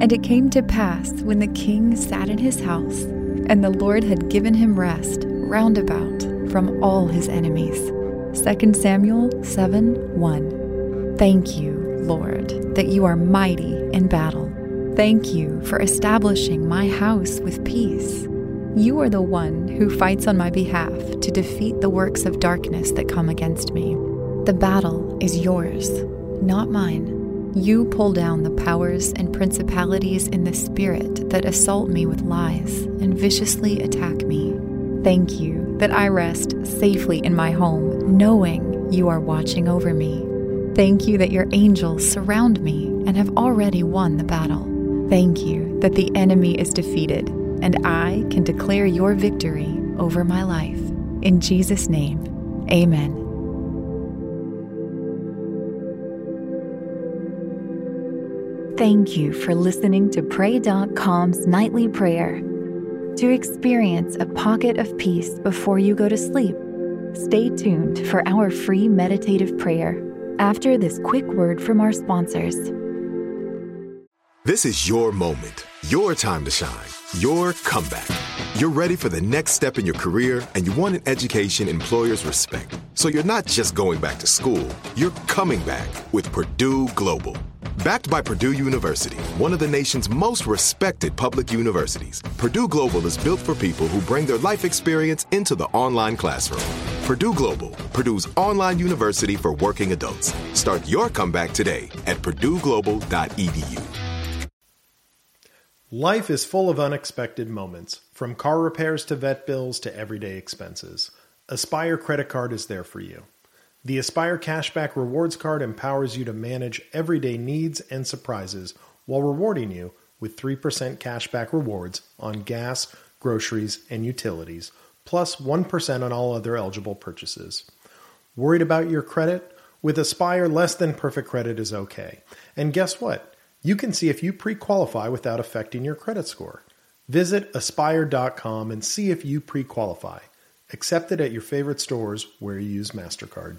And it came to pass when the king sat in his house, and the Lord had given him rest round about from all his enemies. 2 Samuel 7 1. Thank you, Lord, that you are mighty in battle. Thank you for establishing my house with peace. You are the one who fights on my behalf to defeat the works of darkness that come against me. The battle is yours, not mine. You pull down the powers and principalities in the spirit that assault me with lies and viciously attack me. Thank you that I rest safely in my home, knowing you are watching over me. Thank you that your angels surround me and have already won the battle. Thank you that the enemy is defeated and I can declare your victory over my life. In Jesus' name, amen. Thank you for listening to Pray.com's nightly prayer. To experience a pocket of peace before you go to sleep, stay tuned for our free meditative prayer after this quick word from our sponsors. This is your moment, your time to shine, your comeback. You're ready for the next step in your career and you want an education employers respect. So you're not just going back to school, you're coming back with Purdue Global. Backed by Purdue University, one of the nation's most respected public universities, Purdue Global is built for people who bring their life experience into the online classroom. Purdue Global, Purdue's online university for working adults. Start your comeback today at purdueglobal.edu. Life is full of unexpected moments, from car repairs to vet bills to everyday expenses. Aspire Credit Card is there for you. The Aspire Cashback Rewards Card empowers you to manage everyday needs and surprises while rewarding you with 3% cashback rewards on gas, groceries, and utilities, plus 1 on all other eligible purchases. Worried about your credit? With Aspire, less than perfect credit is okay. And guess what? You can see if you pre qualify without affecting your credit score. Visit aspire.com and see if you pre qualify. Accepted at your favorite stores where you use MasterCard.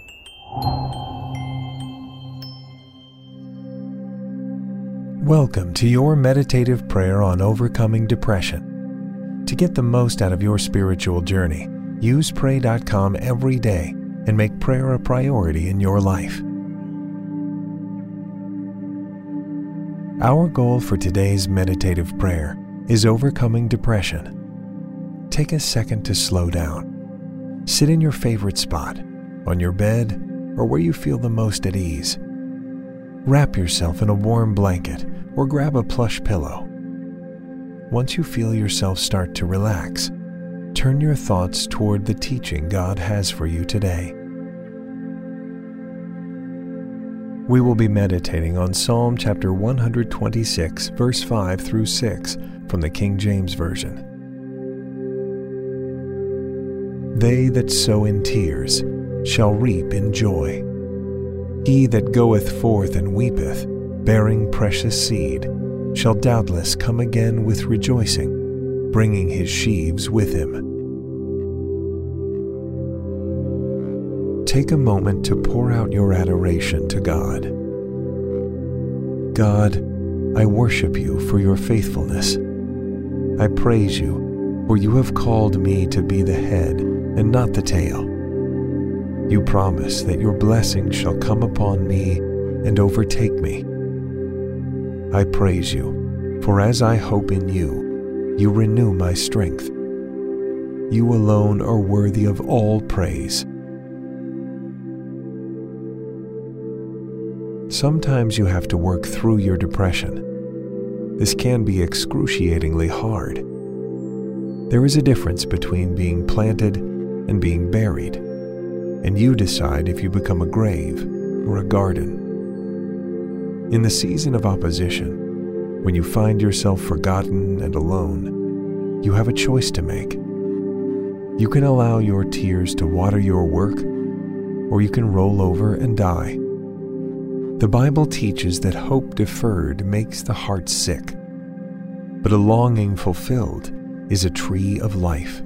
Welcome to your meditative prayer on overcoming depression. To get the most out of your spiritual journey, use Pray.com every day and make prayer a priority in your life. Our goal for today's meditative prayer is overcoming depression. Take a second to slow down. Sit in your favorite spot, on your bed, or where you feel the most at ease. Wrap yourself in a warm blanket or grab a plush pillow. Once you feel yourself start to relax, turn your thoughts toward the teaching God has for you today. We will be meditating on Psalm chapter 126, verse 5 through 6 from the King James Version. They that sow in tears shall reap in joy. He that goeth forth and weepeth, bearing precious seed, shall doubtless come again with rejoicing, bringing his sheaves with him. Take a moment to pour out your adoration to God. God, I worship you for your faithfulness. I praise you, for you have called me to be the head and not the tail You promise that your blessing shall come upon me and overtake me. I praise you, for as I hope in you, you renew my strength. You alone are worthy of all praise. Sometimes you have to work through your depression. This can be excruciatingly hard. There is a difference between being planted and being buried, and you decide if you become a grave or a garden. In the season of opposition, when you find yourself forgotten and alone, you have a choice to make. You can allow your tears to water your work, or you can roll over and die. The Bible teaches that hope deferred makes the heart sick, but a longing fulfilled is a tree of life.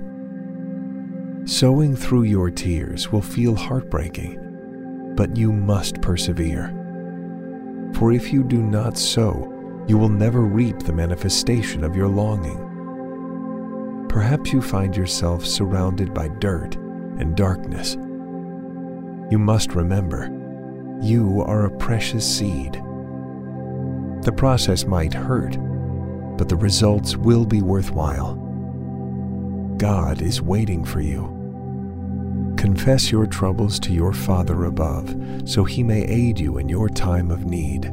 Sowing through your tears will feel heartbreaking, but you must persevere. For if you do not sow, you will never reap the manifestation of your longing. Perhaps you find yourself surrounded by dirt and darkness. You must remember you are a precious seed. The process might hurt, but the results will be worthwhile. God is waiting for you. Confess your troubles to your Father above, so he may aid you in your time of need.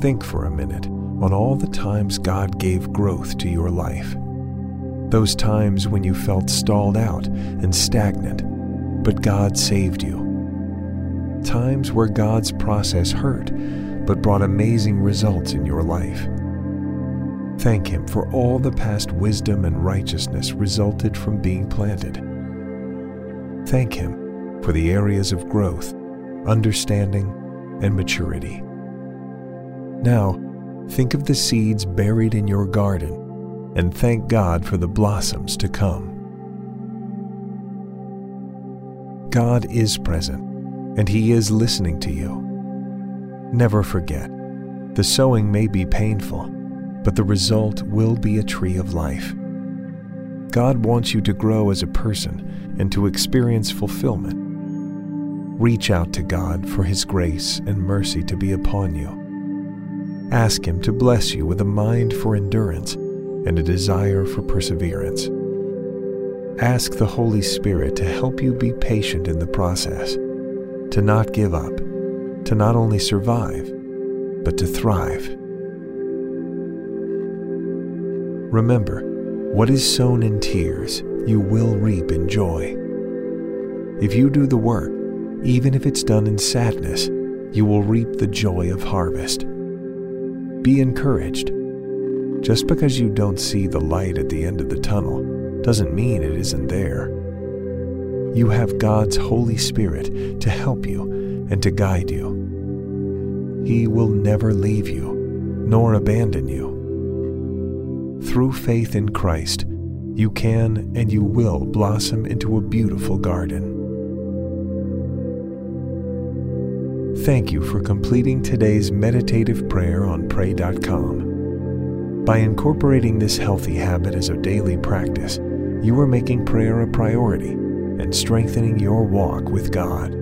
Think for a minute on all the times God gave growth to your life. Those times when you felt stalled out and stagnant but God saved you. Times where God's process hurt, but brought amazing results in your life. Thank Him for all the past wisdom and righteousness resulted from being planted. Thank Him for the areas of growth, understanding, and maturity. Now, think of the seeds buried in your garden and thank God for the blossoms to come. God is present, and He is listening to you. Never forget, the sowing may be painful, but the result will be a tree of life. God wants you to grow as a person and to experience fulfillment. Reach out to God for His grace and mercy to be upon you. Ask Him to bless you with a mind for endurance and a desire for perseverance. Ask the Holy Spirit to help you be patient in the process, to not give up, to not only survive, but to thrive. Remember, what is sown in tears, you will reap in joy. If you do the work, even if it's done in sadness, you will reap the joy of harvest. Be encouraged. Just because you don't see the light at the end of the tunnel doesn't mean it isn't there. You have God's Holy Spirit to help you and to guide you. He will never leave you nor abandon you. Through faith in Christ, you can and you will blossom into a beautiful garden. Thank you for completing today's meditative prayer on pray.com. By incorporating this healthy habit as a daily practice, you are making prayer a priority and strengthening your walk with God.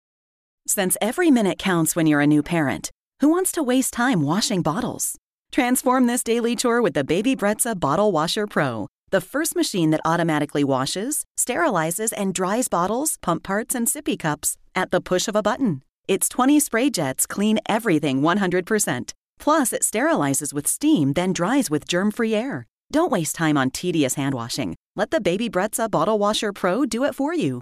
Since every minute counts when you're a new parent, who wants to waste time washing bottles? Transform this daily chore with the Baby Brezza Bottle Washer Pro, the first machine that automatically washes, sterilizes, and dries bottles, pump parts, and sippy cups at the push of a button. Its 20 spray jets clean everything 100%. Plus, it sterilizes with steam, then dries with germ free air. Don't waste time on tedious hand washing. Let the Baby Brezza Bottle Washer Pro do it for you.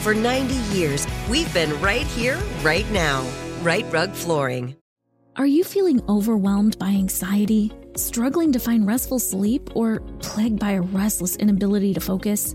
For 90 years, we've been right here, right now. Rite Rug Flooring. Are you feeling overwhelmed by anxiety, struggling to find restful sleep, or plagued by a restless inability to focus?